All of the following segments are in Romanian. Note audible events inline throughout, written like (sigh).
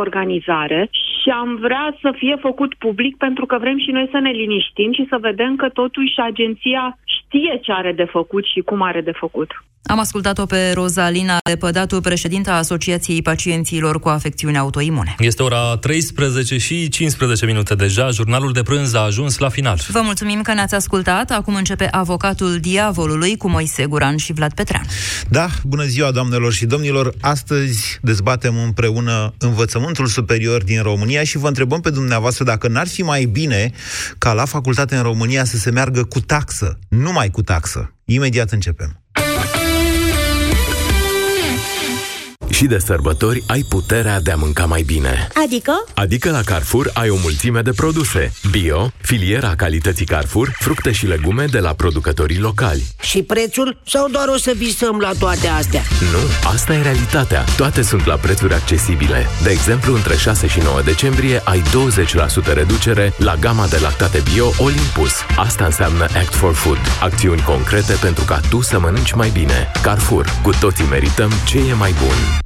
organizare și am vrea să fie făcut public pentru că vrem și noi să ne liniștim și să vedem că totuși agenția știe ce are de făcut și cum are de făcut. Am ascultat-o pe Rozalina Lepădatu, președinta Asociației Pacienților cu Afecțiuni Autoimune. Este ora 13 și 15 minute deja. Jurnalul de prânz a ajuns la final. Vă mulțumim că ne-ați ascultat. Acum începe Avocatul Diavolului cu Moise Guran și Vlad Petrean. Da, bună ziua, doamnelor și domnilor. Astăzi dezbatem împreună învățământul superior din România și vă întrebăm pe dumneavoastră dacă n-ar fi mai bine ca la facultate în România să se meargă cu taxă, numai cu taxă. Imediat începem. Și de sărbători ai puterea de a mânca mai bine. Adică? Adică la Carrefour ai o mulțime de produse. Bio, filiera calității Carrefour, fructe și legume de la producătorii locali. Și prețul? Sau doar o să visăm la toate astea? Nu, asta e realitatea. Toate sunt la prețuri accesibile. De exemplu, între 6 și 9 decembrie ai 20% reducere la gama de lactate bio Olympus. Asta înseamnă Act for Food. Acțiuni concrete pentru ca tu să mănânci mai bine. Carrefour. Cu toții merităm ce e mai bun.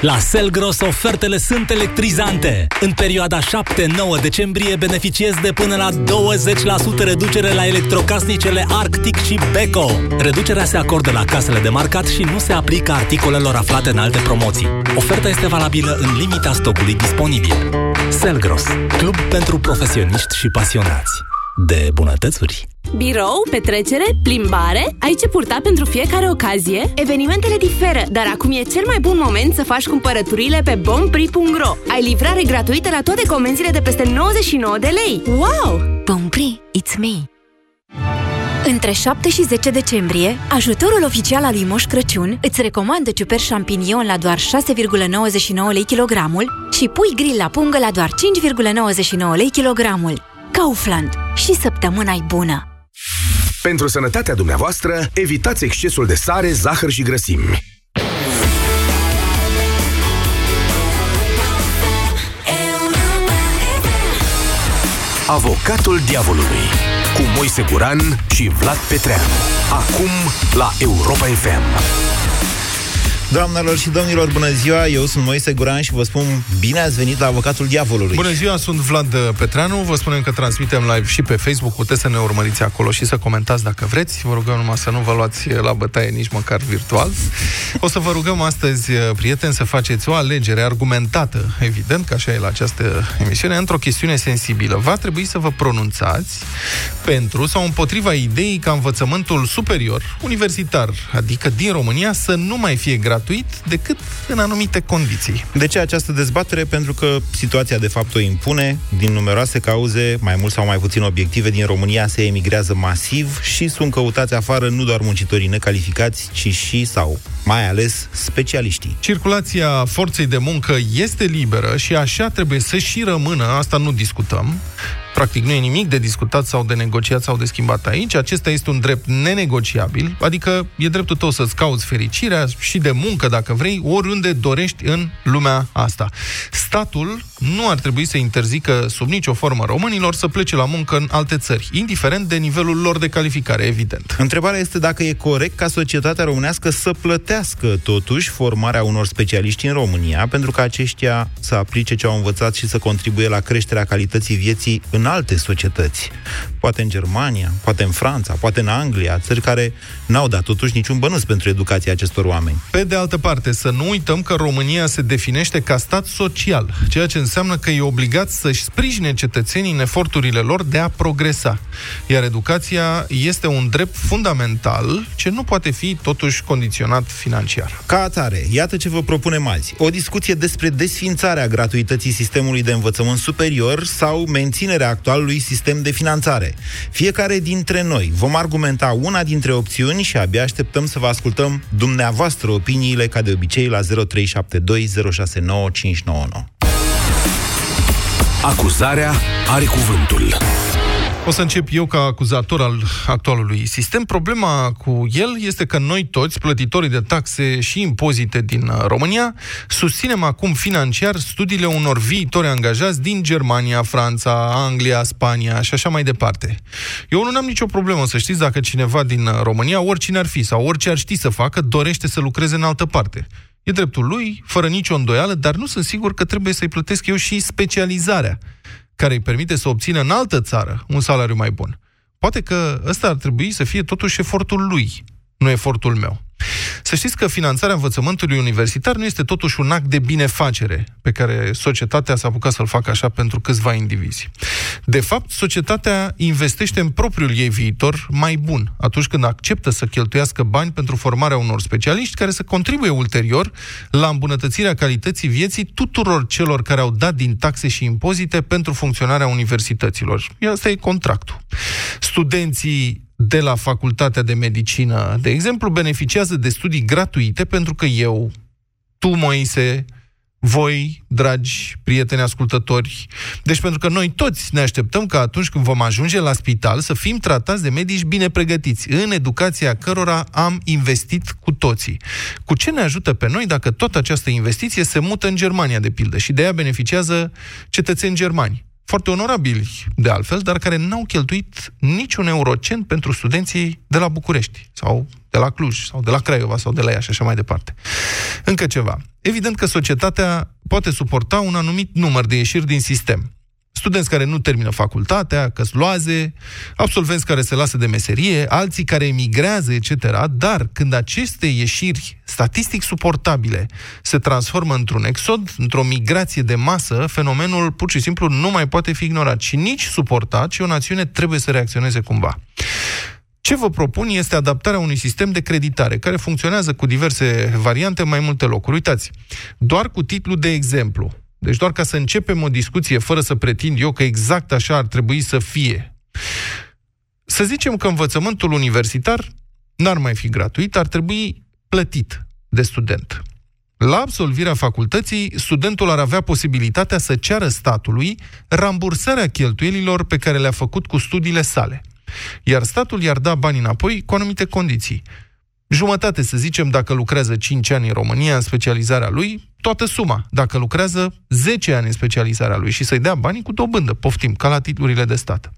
La Selgros ofertele sunt electrizante. În perioada 7-9 decembrie beneficiezi de până la 20% reducere la electrocasnicele Arctic și Beko. Reducerea se acordă la casele de marcat și nu se aplică articolelor aflate în alte promoții. Oferta este valabilă în limita stocului disponibil. Selgros, club pentru profesioniști și pasionați de bunătățuri. Birou, petrecere, plimbare, ai ce purta pentru fiecare ocazie? Evenimentele diferă, dar acum e cel mai bun moment să faci cumpărăturile pe bompri.ro. Ai livrare gratuită la toate comenzile de peste 99 de lei. Wow! Bompri, it's me! Între 7 și 10 decembrie, ajutorul oficial al lui Moș Crăciun îți recomandă ciuperș champignon la doar 6,99 lei kilogramul și pui grill la pungă la doar 5,99 lei kilogramul. Kaufland. Și săptămâna-i bună! Pentru sănătatea dumneavoastră, evitați excesul de sare, zahăr și grăsimi. Avocatul diavolului cu Moise Guran și Vlad Petreanu. Acum la Europa FM. Doamnelor și domnilor, bună ziua! Eu sunt Moise Guran și vă spun bine ați venit la Avocatul Diavolului. Bună ziua, sunt Vlad Petreanu. Vă spunem că transmitem live și pe Facebook. Puteți să ne urmăriți acolo și să comentați dacă vreți. Vă rugăm numai să nu vă luați la bătaie nici măcar virtual. O să vă rugăm astăzi, prieteni, să faceți o alegere argumentată, evident, că așa e la această emisiune, într-o chestiune sensibilă. Va trebui să vă pronunțați pentru sau împotriva ideii ca învățământul superior, universitar, adică din România, să nu mai fie gratuit gratuit decât în anumite condiții. De ce această dezbatere? Pentru că situația de fapt o impune. Din numeroase cauze, mai mult sau mai puțin obiective, din România se emigrează masiv și sunt căutați afară nu doar muncitorii necalificați, ci și sau mai ales specialiștii. Circulația forței de muncă este liberă și așa trebuie să și rămână, asta nu discutăm. Practic nu e nimic de discutat sau de negociat sau de schimbat aici. Acesta este un drept nenegociabil, adică e dreptul tău să-ți cauți fericirea și de muncă, dacă vrei, oriunde dorești în lumea asta. Statul nu ar trebui să interzică sub nicio formă românilor să plece la muncă în alte țări, indiferent de nivelul lor de calificare, evident. Întrebarea este dacă e corect ca societatea românească să plătească totuși formarea unor specialiști în România, pentru că aceștia să aplice ce au învățat și să contribuie la creșterea calității vieții în alte societăți. Poate în Germania, poate în Franța, poate în Anglia, țări care n-au dat totuși niciun bănuț pentru educația acestor oameni. Pe de altă parte, să nu uităm că România se definește ca stat social, ceea ce înseamnă că e obligat să-și sprijine cetățenii în eforturile lor de a progresa. Iar educația este un drept fundamental ce nu poate fi totuși condiționat financiar. Ca atare, iată ce vă propunem azi. O discuție despre desfințarea gratuității sistemului de învățământ superior sau menținerea actualului sistem de finanțare. Fiecare dintre noi vom argumenta una dintre opțiuni și abia așteptăm să vă ascultăm dumneavoastră opiniile ca de obicei la 0372069599. Acuzarea are cuvântul. O să încep eu ca acuzator al actualului sistem. Problema cu el este că noi toți, plătitorii de taxe și impozite din uh, România, susținem acum financiar studiile unor viitori angajați din Germania, Franța, Anglia, Spania și așa mai departe. Eu nu am nicio problemă să știți dacă cineva din uh, România, oricine ar fi sau orice ar ști să facă, dorește să lucreze în altă parte. E dreptul lui, fără nicio îndoială, dar nu sunt sigur că trebuie să-i plătesc eu și specializarea care îi permite să obțină în altă țară un salariu mai bun. Poate că ăsta ar trebui să fie totuși efortul lui, nu efortul meu. Să știți că finanțarea învățământului universitar nu este totuși un act de binefacere pe care societatea s-a apucat să-l facă așa pentru câțiva indivizi. De fapt, societatea investește în propriul ei viitor mai bun atunci când acceptă să cheltuiască bani pentru formarea unor specialiști care să contribuie ulterior la îmbunătățirea calității vieții tuturor celor care au dat din taxe și impozite pentru funcționarea universităților. Asta e contractul. Studenții de la Facultatea de Medicină, de exemplu, beneficiază de studii gratuite pentru că eu, tu, Moise, voi, dragi prieteni ascultători, deci pentru că noi toți ne așteptăm că atunci când vom ajunge la spital să fim tratați de medici bine pregătiți, în educația cărora am investit cu toții. Cu ce ne ajută pe noi dacă toată această investiție se mută în Germania, de pildă, și de ea beneficiază cetățeni germani? Foarte onorabili de altfel, dar care n-au cheltuit niciun eurocent pentru studenții de la București, sau de la Cluj, sau de la Craiova, sau de la Iași, și așa mai departe. Încă ceva. Evident că societatea poate suporta un anumit număr de ieșiri din sistem studenți care nu termină facultatea, căsloaze, absolvenți care se lasă de meserie, alții care emigrează, etc. Dar când aceste ieșiri statistic suportabile se transformă într-un exod, într-o migrație de masă, fenomenul pur și simplu nu mai poate fi ignorat și nici suportat, și o națiune trebuie să reacționeze cumva. Ce vă propun este adaptarea unui sistem de creditare, care funcționează cu diverse variante în mai multe locuri. Uitați, doar cu titlu de exemplu, deci doar ca să începem o discuție fără să pretind eu că exact așa ar trebui să fie. Să zicem că învățământul universitar n-ar mai fi gratuit, ar trebui plătit de student. La absolvirea facultății, studentul ar avea posibilitatea să ceară statului rambursarea cheltuielilor pe care le-a făcut cu studiile sale. Iar statul i-ar da bani înapoi cu anumite condiții. Jumătate, să zicem, dacă lucrează 5 ani în România în specializarea lui, toată suma, dacă lucrează 10 ani în specializarea lui și să-i dea banii cu dobândă, poftim, ca la titlurile de stat.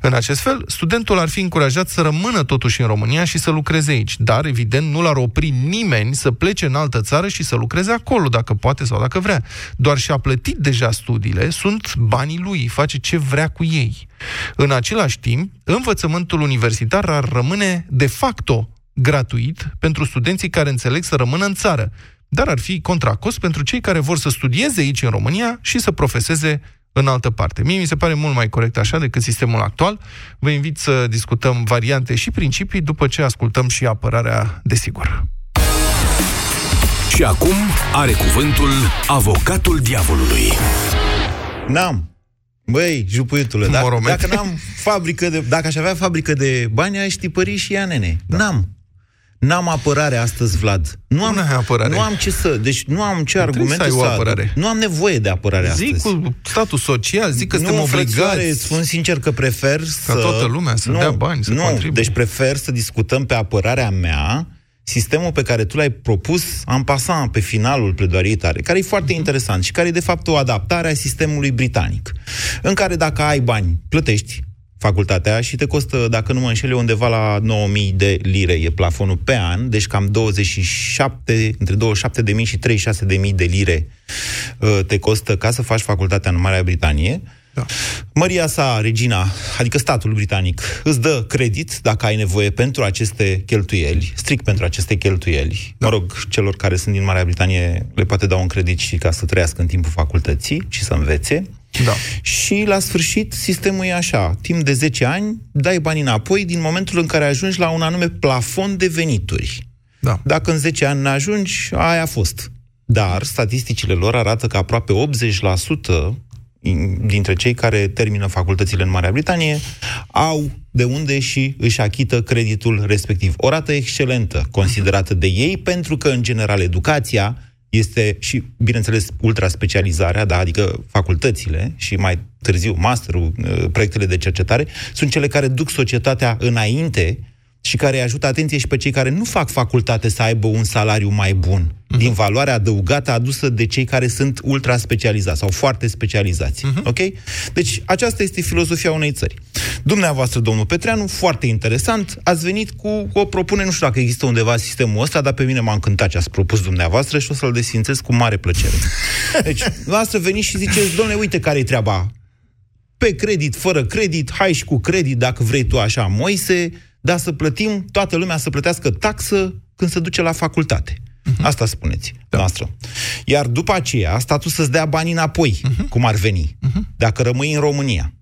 În acest fel, studentul ar fi încurajat să rămână totuși în România și să lucreze aici, dar, evident, nu l-ar opri nimeni să plece în altă țară și să lucreze acolo, dacă poate sau dacă vrea. Doar și-a plătit deja studiile, sunt banii lui, face ce vrea cu ei. În același timp, învățământul universitar ar rămâne de facto gratuit pentru studenții care înțeleg să rămână în țară, dar ar fi contracost pentru cei care vor să studieze aici în România și să profeseze în altă parte. Mie mi se pare mult mai corect așa decât sistemul actual. Vă invit să discutăm variante și principii după ce ascultăm și apărarea, desigur. Și acum are cuvântul avocatul diavolului. N-am. Băi, jupuietule, dacă, dacă n-am fabrică de, dacă aș avea fabrică de bani, aș tipări și ea, nene. Da. N-am. N-am apărare astăzi, Vlad. Nu am, apărare. nu am ce să... Deci nu am ce argumente să, să apărare. Nu am nevoie de apărare zic astăzi. cu statul social, zic că nu, suntem obligați. Frățioare, spun sincer că prefer ca să... Ca toată lumea să nu, dea bani, să nu, contribuie. Deci prefer să discutăm pe apărarea mea sistemul pe care tu l-ai propus am pasat pe finalul pledoariei tare, care e foarte interesant și care e de fapt o adaptare a sistemului britanic, în care dacă ai bani, plătești facultatea și te costă, dacă nu mă înșele, undeva la 9000 de lire e plafonul pe an, deci cam 27, între 27.000 și 36.000 de lire uh, te costă ca să faci facultatea în Marea Britanie. Da. Măria sa, regina, adică statul britanic, îți dă credit dacă ai nevoie pentru aceste cheltuieli, strict pentru aceste cheltuieli. Da. Mă rog, celor care sunt din Marea Britanie le poate da un credit și ca să trăiască în timpul facultății și să învețe. Da. Și la sfârșit sistemul e așa, timp de 10 ani dai bani înapoi din momentul în care ajungi la un anume plafon de venituri. Da. Dacă în 10 ani ajungi, aia a fost. Dar statisticile lor arată că aproape 80% dintre cei care termină facultățile în Marea Britanie au de unde și își achită creditul respectiv. O rată excelentă considerată de ei, pentru că, în general, educația este și, bineînțeles, ultraspecializarea, da, adică facultățile și mai târziu masterul, uh, proiectele de cercetare, sunt cele care duc societatea înainte și care îi ajută, atenție, și pe cei care nu fac facultate să aibă un salariu mai bun, uh-huh. din valoarea adăugată adusă de cei care sunt ultra specializați sau foarte specializați. Uh-huh. Ok? Deci, aceasta este filozofia unei țări. Dumneavoastră, domnul Petreanu, foarte interesant, ați venit cu o propunere, nu știu dacă există undeva sistemul ăsta, dar pe mine m-a încântat ce ați propus dumneavoastră și o să-l desfințez cu mare plăcere. (laughs) Deci, dumneavoastră veniți și ziceți, domnule, uite care-i treaba. Pe credit, fără credit, hai și cu credit, dacă vrei tu așa, Moise, dar să plătim, toată lumea să plătească taxă când se duce la facultate. Uh-huh. Asta spuneți, da. noastră. Iar după aceea, statul să-ți dea banii înapoi, uh-huh. cum ar veni, uh-huh. dacă rămâi în România.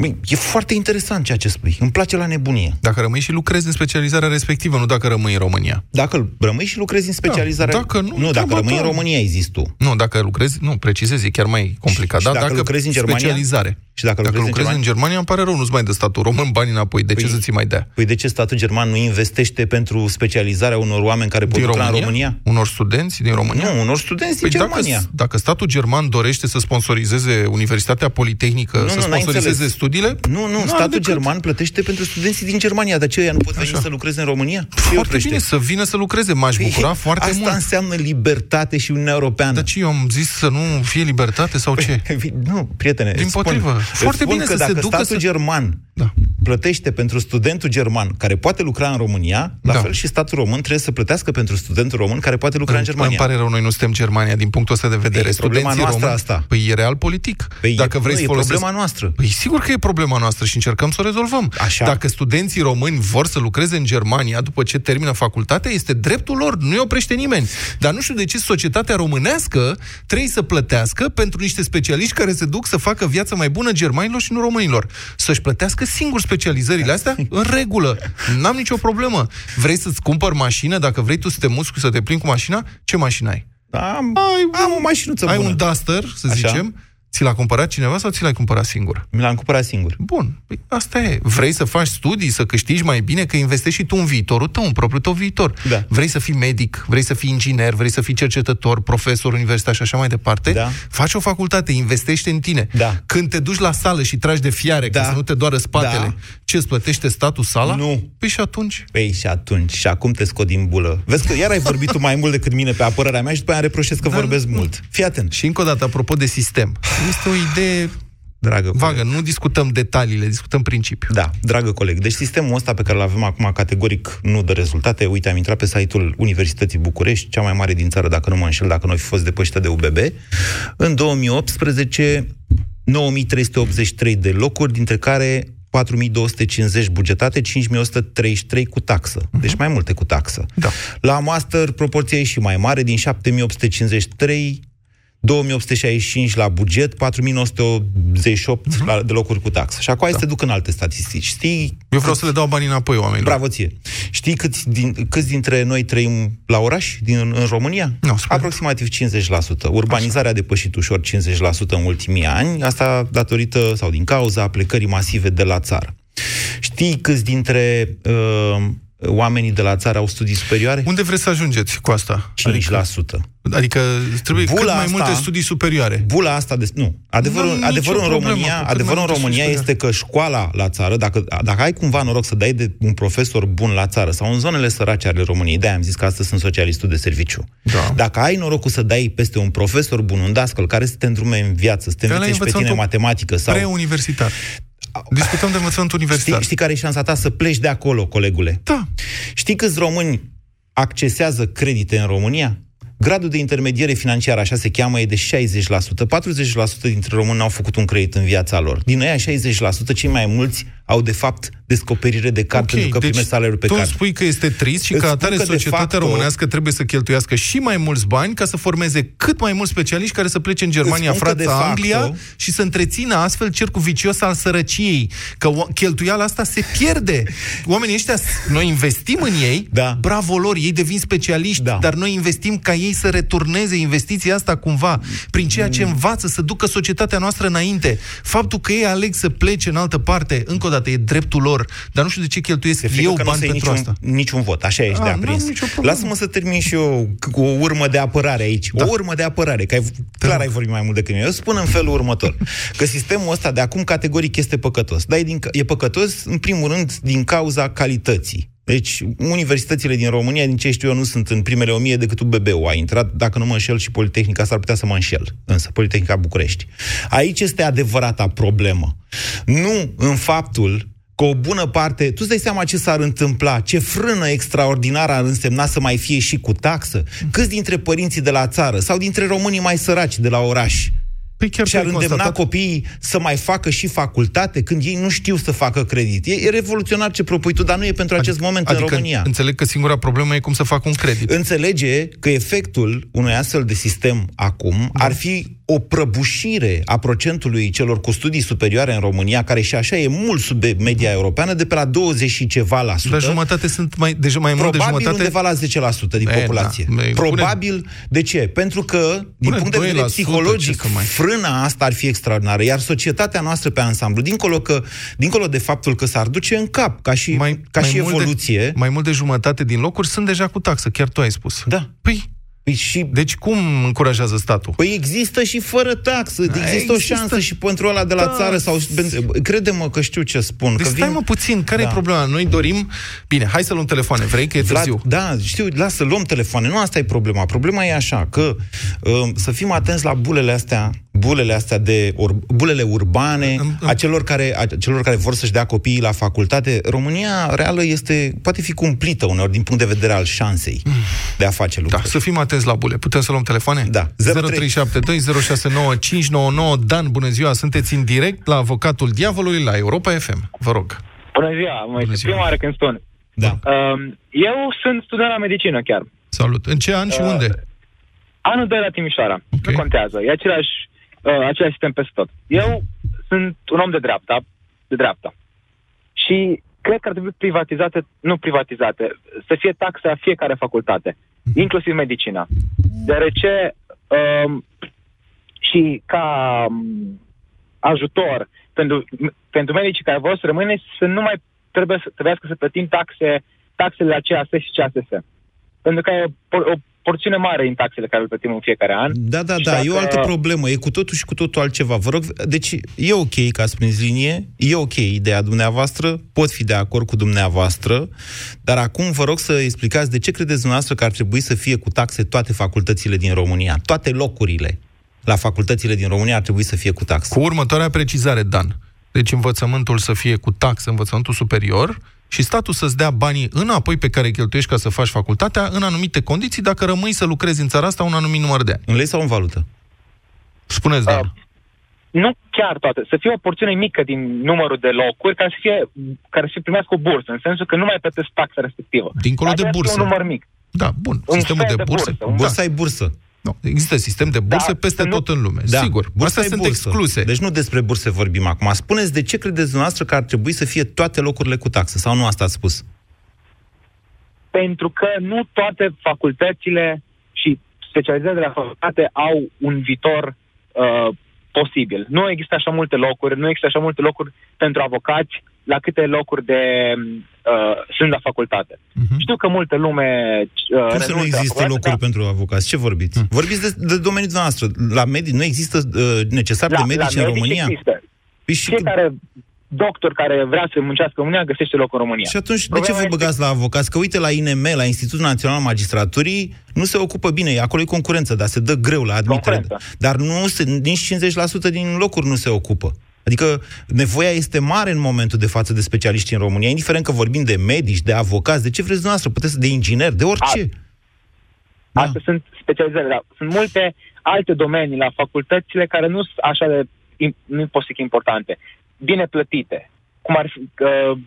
Băi, e foarte interesant ceea ce spui. Îmi place la nebunie. Dacă rămâi și lucrezi în specializarea respectivă, nu dacă rămâi în România. Dacă rămâi și lucrezi în specializarea... Da, dacă nu, nu dacă rămâi în România, ai zis tu. Nu, dacă lucrezi, nu, precizezi, e chiar mai complicat. Și, da, și dacă, dacă lucrezi în Germania? Specializare. Și dacă, dacă lucrezi, lucrezi în, Germania? în Germania, îmi pare rău, nu-ți mai dă statul român bani înapoi. De păi, ce să ți mai dea? Păi de ce statul german nu investește pentru specializarea unor oameni care pot lucra în România? Unor studenți din România? Nu, unor studenți păi din Germania. Dacă, dacă statul german dorește să sponsorizeze Universitatea Politehnică, nu, să nu, sponsorizeze studiile... Nu, nu, statul decât. german plătește pentru studenții din Germania, de aceea nu pot veni Așa. să lucreze în România? Foarte bine, să vină să lucreze, m-aș păi, bucura foarte asta mult. Asta înseamnă libertate și Uniunea Europeană. Dar ce, eu am zis să nu fie libertate sau ce? (laughs) nu, prietene, Din potrivă. Foarte bine că să dacă se ducă statul să... german da. Plătește pentru studentul german care poate lucra în România, la da. fel și statul român trebuie să plătească pentru studentul român care poate lucra în Germania. Îmi pare rău, noi nu suntem Germania din punctul ăsta de vedere. E problema noastră români, asta. Păi e real politic. Păi Dacă e, vrei nu, să e folosesc... problema noastră. Păi sigur că e problema noastră și încercăm să o rezolvăm. Așa. Dacă studenții români vor să lucreze în Germania după ce termină facultatea, este dreptul lor, nu-i oprește nimeni. Dar nu știu de ce societatea românească trebuie să plătească pentru niște specialiști care se duc să facă viața mai bună germanilor și nu românilor. Să-și plătească singur specializările astea în regulă. N-am nicio problemă. Vrei să-ți cumpări mașină? Dacă vrei tu să te musculi, să te plimbi cu mașina, ce mașină ai? Am, ai, am o mașinuță Ai bună. un Duster, să Așa. zicem, Ți l-a cumpărat cineva sau ți l-ai cumpărat singur? Mi l-am cumpărat singur. Bun. Păi asta e. Vrei să faci studii, să câștigi mai bine, că investești și tu în viitorul tău, în propriul tău viitor. Da. Vrei să fii medic, vrei să fii inginer, vrei să fii cercetător, profesor universitar și așa mai departe. Da. Faci o facultate, investește în tine. Da. Când te duci la sală și tragi de fiare, Da. ca să nu te doară spatele, Da. Ce îți plătește statul sala? Nu. Păi și atunci? Păi și atunci, și acum te scot din bulă. Vezi că iar ai vorbit tu mai mult decât mine pe apărarea mea și după aia reproșez că Da, vorbesc nu. mult. Fii atent. Și încă o dată, apropo de sistem, este o idee Dragă vagă, nu discutăm detaliile, discutăm principiul. Da, dragă coleg, deci sistemul ăsta pe care îl avem acum categoric nu dă rezultate. Uite, am intrat pe site-ul Universității București, cea mai mare din țară, dacă nu mă înșel, dacă nu fi fost depășită de UBB. În 2018, 9383 de locuri, dintre care 4250 bugetate, 5133 cu taxă. Deci mai multe cu taxă. Da. La master, proporția e și mai mare, din 7853 2865 la buget, 4988 uh-huh. la, de locuri cu taxă. Și acum da. se duc în alte statistici. Știi? Eu vreau să le dau banii înapoi oamenilor. Bravo ție. Știi câți, din, câți dintre noi trăim la oraș din, în România? Nu, spune. Aproximativ 50%. Urbanizarea a depășit ușor 50% în ultimii ani, asta datorită sau din cauza plecării masive de la țară. Știi câți dintre uh, oamenii de la țară au studii superioare? Unde vreți să ajungeți cu asta? 5%. Adică, adică trebuie Bula cât mai asta- multe studii superioare. Bula asta de... Nu. Adevărul, Nu, adevărul, în nicio problemă România, cu cât adevărul mai în multe România studii este că școala la țară, dacă, dacă ai cumva noroc să dai de un profesor bun la țară sau în zonele sărace ale României, de am zis că astăzi sunt socialistul de serviciu. Da. Dacă ai norocul să dai peste un profesor bun, un dascăl, care să te îndrume în viață, să te Dar la învețe și pe tine învățământul matematică sau... Preuniversitar. Discutăm de învățământ universitar. Știi, știi care e șansa ta să pleci de acolo, colegule? Da. Știi câți români accesează credite în România? Gradul de intermediere financiară, așa se cheamă, e de 60%. 40% dintre români n-au făcut un credit în viața lor. Din aia 60%, cei mai mulți au, de fapt, descoperire de card Ok, pentru că deci primesc salariul pe tu îmi card. spui că este trist și Îți că spun atare că, de societatea facto- românească trebuie să cheltuiască și mai mulți bani ca să formeze cât mai mulți specialiști care să plece în Germania, Îți spun că, de Franța, facto- Anglia și să întrețină astfel cercul vicios al sărăciei. Că o- cheltuiala asta se pierde. Oamenii ăștia, noi investim în ei, Da. bravo lor, ei devin specialiști, Da. dar noi investim ca ei să returneze investiția asta cumva, prin ceea ce învață, să ducă societatea noastră înainte. Faptul că ei aleg să plece în altă parte, încă o dată, facultate, e dreptul lor, dar nu știu de ce cheltuiesc eu că bani nu pentru niciun, asta. niciun vot, așa ești A, de n-am aprins. nicio problemă. Lasă-mă să termin și eu cu o urmă de apărare aici. Da. O urmă de apărare, că ai, clar ai vorbit mai mult decât mine. Eu spun în felul următor, că sistemul ăsta de acum categoric este păcătos. Dar e, din, e păcătos, în primul rând, din cauza calității. Deci, universitățile din România, din ce știu eu, nu sunt în primele o mie decât UBB-ul a intrat. Dacă nu mă înșel și Politehnica, s-ar putea să mă înșel. Însă, Politehnica București. Aici este adevărata problemă. Nu în faptul că o bună parte... Tu îți dai seama ce s-ar întâmpla, ce frână extraordinară ar însemna să mai fie și cu taxă? Câți dintre părinții de la țară sau dintre românii mai săraci de la oraș Păi chiar și ar că ai îndemna constatat- copiii să mai facă și facultate când ei nu știu să facă credit. E, e revoluționar ce propui tu, dar nu e pentru acest moment adică în România. înțeleg că singura problemă e cum să fac un credit. Înțelege că efectul unui astfel de sistem acum Da. ar fi o prăbușire a procentului celor cu studii superioare în România, care și așa e mult sub media europeană, de pe la 20 și ceva la sută. Dar jumătate sunt mai, deja mai mult de Probabil jumătate... undeva la 10% din E, populație. da. Băi, Probabil. De ce? Pentru că, din Pune punct de 2%, vedere ce psihologic, să mai- frâna asta ar fi extraordinară. Iar societatea noastră pe ansamblu, dincolo, că, dincolo de faptul că s-ar duce în cap, ca și, mai, ca și mult evoluție... De, mai mult de jumătate din locuri sunt deja cu taxă, chiar tu ai spus. Da. Păi, păi și... Deci cum încurajează statul? Păi există și fără taxă, există, există o există. șansă și pentru ăla de la Da. țară sau... Crede-mă că știu ce spun. Deci că stai mă puțin, care Da. e problema? Noi dorim... Bine, hai să luăm telefoane, vrei că e Vlad, târziu. da, știu, lasă, luăm telefoane. Nu asta e problema. Problema e așa, că uh, să fim atenți la bulele astea, bulele astea de ur, bulele urbane, a celor care, a celor care vor să-și dea copiii la facultate. România reală este, poate fi cumplită uneori din punct de vedere al șansei de a face lucruri. Da, să fim atenți la bule. Putem să luăm telefoane? Da. 0372069599. Dan, bună ziua, sunteți în direct la avocatul diavolului la Europa FM. Vă rog. Bună ziua, mă, este prima oară când spun. Da. Um, eu sunt student la medicină chiar. Salut. În ce an și unde? Anul 2 la Timișoara. Okay. Nu contează. E același, uh, același sistem peste tot. Eu sunt un om de dreapta, de dreapta. Și cred că ar trebui privatizate, nu privatizate, să fie taxe la fiecare facultate, inclusiv medicina. Deoarece um, și ca um, ajutor pentru, pentru medicii care vor să rămâne să nu mai trebuie să, trebuiască să plătim taxe, taxele la CAS și CASS. Pentru că e o, o porțiune mare din taxele care le plătim în fiecare an. Da, da, Și da, e o dacă- altă problemă. E cu totul și cu totul altceva. Vă rog, deci e ok că ați prins linie, e ok ideea dumneavoastră, pot fi de acord cu dumneavoastră, dar acum vă rog să explicați de ce credeți dumneavoastră că ar trebui să fie cu taxe toate facultățile din România, toate locurile la facultățile din România ar trebui să fie cu taxe. Cu următoarea precizare, Dan. Deci învățământul să fie cu taxă, învățământul superior, și statul să-ți dea banii înapoi pe care îi cheltuiești ca să faci facultatea în anumite condiții dacă rămâi să lucrezi în țara asta un anumit număr de ani. În lei sau în valută? Spuneți, Dan. Nu chiar toate. Să fie o porțiune mică din numărul de locuri care să fie, care să primească o bursă, în sensul că nu mai plătesc taxa respectivă. Dincolo de Dar trebuie să fie bursă. Un număr mic. Da, bun. Un Sistemul fel de de burse. bursă, un- Bursa e bursă. Nu, există sistem de burse Da, peste nu- tot în lume, Da, sigur. bursa Astea e sunt bursă. excluse. Deci nu despre burse vorbim acum. Spuneți de ce credeți dumneavoastră că ar trebui să fie toate locurile cu taxă, sau nu asta ați spus? Pentru că nu toate facultățile și specializările de la facultate au un viitor uh, posibil. Nu există așa multe locuri, nu există așa multe locuri pentru avocați la câte locuri de uh, sunt la facultate. Uh-huh. Știu că multă lume uh, Cum să nu renunță la există facultate, locuri dar pentru avocați? Ce vorbiți? Hm. Vorbiți de, de domeniul noastră. La medici nu există uh, necesar de la, medici la în medici România? Există. Păi și, Fiecare doctor care vrea să muncească în România găsește loc în România. și atunci, de ce Problema vă este- băgați la avocați? Că uite, la INM, la Institutul Național al Magistraturii, nu se ocupă bine. Acolo e concurență, dar se dă greu la admitere. Concurență. Dar nu se, nici 50% din locuri nu se ocupă. Adică nevoia este mare în momentul de față de specialiști în România, indiferent că vorbim de medici, de avocați, de ce vreți dumneavoastră, puteți să de ingineri, de orice. Da. Astea sunt specializări, dar sunt multe alte domenii la facultățile care nu sunt așa de, im- nu pot să zic importante, bine plătite. Cum ar fi uh,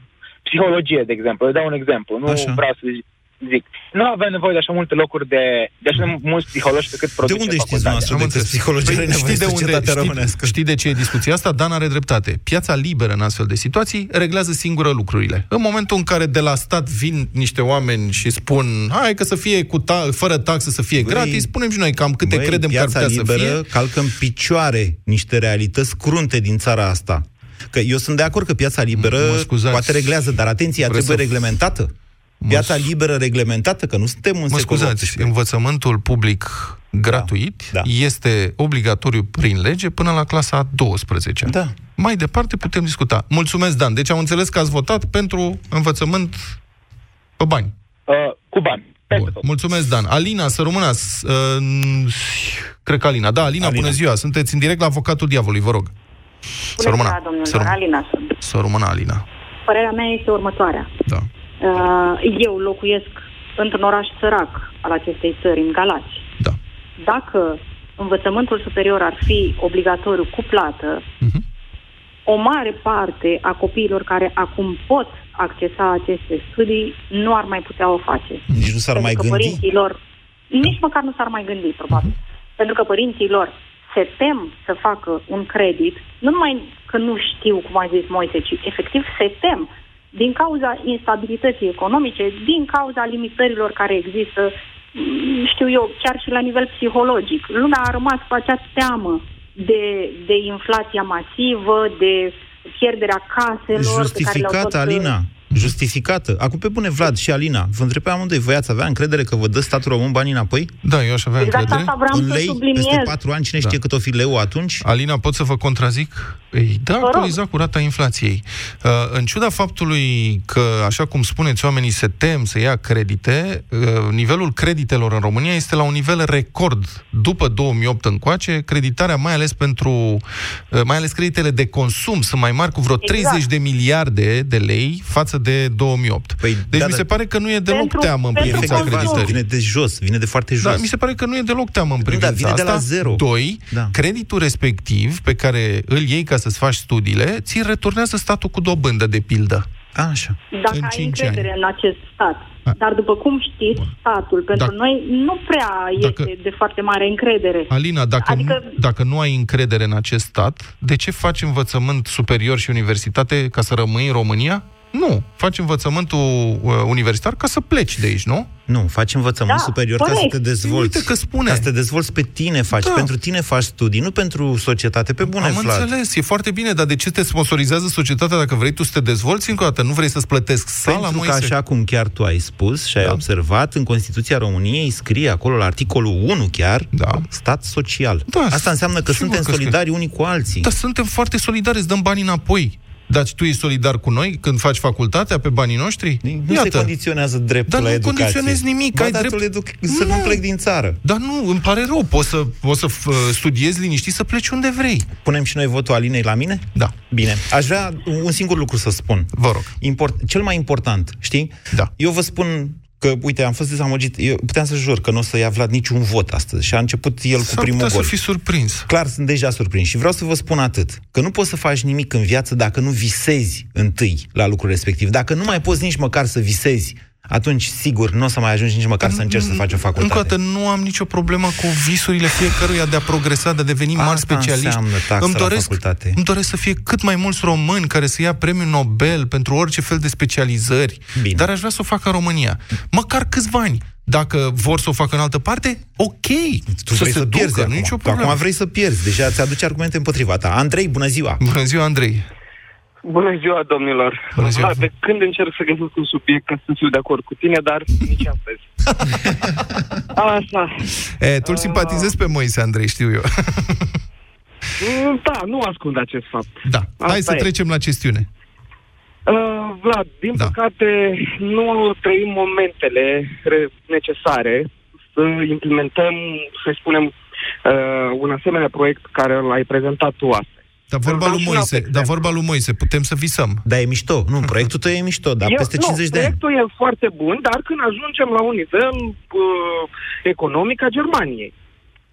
psihologie, de exemplu. Eu dau un exemplu, nu Așa. vreau să zic. Zic. Nu avem nevoie de așa multe locuri de, de așa de mulți psihologi pe cât produce unde știți facultatea. dumneavoastră de câți psihologi are nevoie știți, de unde, societatea știi, românească? știți de ce e discuția asta? Dan are dreptate. Piața liberă în astfel de situații reglează singură lucrurile. În momentul în care de la stat vin niște oameni și spun hai că să fie cu ta- fără taxă, să fie Băi, gratis, spunem și noi cam câte Băi, credem că ar piața putea să liberă fie. calcă în picioare niște realități crunte din țara asta. Că eu sunt de acord că piața liberă poate reglează, dar atenție, ea Vreți trebuie să- reglementată. Piața liberă reglementată, că nu suntem în Mă secolul scuzați, 18. învățământul public gratuit Da. este obligatoriu prin lege până la clasa a 12 Da. Mai departe putem discuta. Mulțumesc, Dan. Deci am înțeles că ați votat pentru învățământ pe bani. Uh, cu bani. Bun. Mulțumesc, Dan. Alina, să rămână. Uh, cred că Alina. Da, Alina, Alina, bună ziua. Sunteți în direct la avocatul diavolului, vă rog. Să rămână. Bună ziua, domnilor. Să, rămână. Alina sunt. să rămână, Alina. Părerea mea este următoarea. Da. Uh, Eu locuiesc într-un oraș sărac al acestei țări, în Galați. Da. Dacă învățământul superior ar fi obligatoriu cu plată, Mhm. o mare parte a copiilor care acum pot accesa aceste studii nu ar mai putea o face. Nici nu s-ar mai Pentru că gândi? părinții lor, nici măcar nu s-ar mai gândi, probabil. Pentru că părinții lor se tem să facă un credit, nu numai că nu știu, cum a zis Moise, ci efectiv se tem din cauza instabilității economice, din cauza limitărilor care există, mm, știu eu, chiar și la nivel psihologic. Lumea a rămas cu acea teamă de, de inflația masivă, de pierderea caselor. pe care le-au Justificată, tot, Alina. Justificată. Acum, pe bune, Vlad și Alina, vă întreb pe amândoi, voi ați avea încredere că vă dă statul român banii înapoi? Da, eu aș avea Exact încredere. asta vreau în să lei, subliniez. peste patru ani, cine știe cât o fi leu atunci? Alina, pot să vă contrazic? Ei, da, rog. actualizat cu rata inflației. Uh, în ciuda faptului că, așa cum spuneți, oamenii se tem să ia credite, uh, nivelul creditelor în România este la un nivel record. După 2008 încoace, creditarea, mai ales pentru, uh, mai ales creditele de consum, sunt mai mari cu vreo Exact. 30 de miliarde de lei față de 2008. Păi, deci da, mi da. se pare că nu e deloc Pentru- teamă în pentru privința consum. creditării. Vine de jos, vine de foarte jos. Da, mi se pare că nu e deloc teamă în privința vine de asta. la zero. Doi, Da. creditul respectiv pe care îl iei ca să-ți faci studiile, ți returnează statul cu dobândă, de pildă. Așa. Dacă în ai cinci încredere ani. în acest stat. Dar după cum știți, statul pentru Dacă- noi nu prea Dacă- este de foarte mare încredere. Alina, dacă, Adică- nu, dacă nu ai încredere în acest stat, de ce faci învățământ superior și universitate ca să rămâi în România? Nu. Faci învățământul uh, universitar ca să pleci de aici, nu? Nu, faci învățământ Da, superior ca să corect. te dezvolți. Uite că spune. Ca să te dezvolți pe tine faci, Da. pentru tine faci studii, nu pentru societate, pe bune, Am Vlad. înțeles, e foarte bine, dar de ce te sponsorizează societatea dacă vrei tu să te dezvolți încă o dată? Nu vrei să-ți plătesc sala, Pentru că Moise? așa cum chiar tu ai spus și ai Da. observat, în Constituția României scrie acolo la articolul 1 chiar, Da. stat social. Da, Asta înseamnă că sigur suntem că scrie. solidari unii cu alții. Dar suntem foarte solidari, îți dăm banii înapoi. Dar tu ești solidar cu noi când faci facultatea pe banii noștri? Nu se condiționează dreptul Dar la nu educație. condiționezi nimic, Ba ai da, drept- tu le duc, să nu Nu. plec din țară. Dar nu, îmi pare rău, poți să, poți să f- studiezi liniștit să pleci unde vrei. Punem și noi votul Alinei la mine? Da. Bine. Aș vrea un singur lucru să spun. Vă rog. Import, cel mai important, știi? Da. Eu vă spun că, uite, am fost dezamăgit. Eu puteam să jur că nu o să ia Vlad niciun vot astăzi. Și a început el cu S-ar primul putea gol. să fii surprins. Clar, sunt deja surprins și vreau să vă spun atât, că nu poți să faci nimic în viață dacă nu visezi întâi la lucrul respectiv. Dacă nu mai poți nici măcar să visezi, atunci, sigur, nu o să mai ajungi nici măcar să încerci să faci o Încă o facultate. dată, nu am nicio problemă cu visurile fiecăruia de a progresa, de a deveni mari Asta specialiști. înseamnă taxa îmi la doresc, facultate. îmi doresc să fie cât mai mulți români care să ia premiul Nobel pentru orice fel de specializări. Bine. Dar aș vrea să o facă în România. Măcar câțiva ani. Dacă vor să o facă în altă parte, ok. Tu vrei se să, pierzi ducă, acum. nu nicio Tu problemă. acum vrei să pierzi. Deja ți aduce argumente împotriva ta. Andrei, bună ziua! Bună ziua, Andrei. Bună ziua, domnilor! Bună ziua. Da, de când încerc să găsesc un subiect ca să fiu de acord cu tine, dar nici astăzi. (laughs) Așa. E, tu îl simpatizezi pe Moise, Andrei, știu eu. Mm, Da, nu ascund acest fapt. Da, hai Asta să e. trecem la chestiune. Uh, Vlad, din Da. păcate nu trăim momentele re- necesare să implementăm, să spunem, uh, un asemenea proiect care l-ai prezentat tu astăzi. Dar vorba Îl lui dau și la Moise, dar vorba lui Moise, putem să visăm. Da, e mișto. Nu, proiectul tău e mișto, dar Eu- peste nu, 50 de ani. proiectul e foarte bun, dar când ajungem la un nivel uh, economic a Germaniei.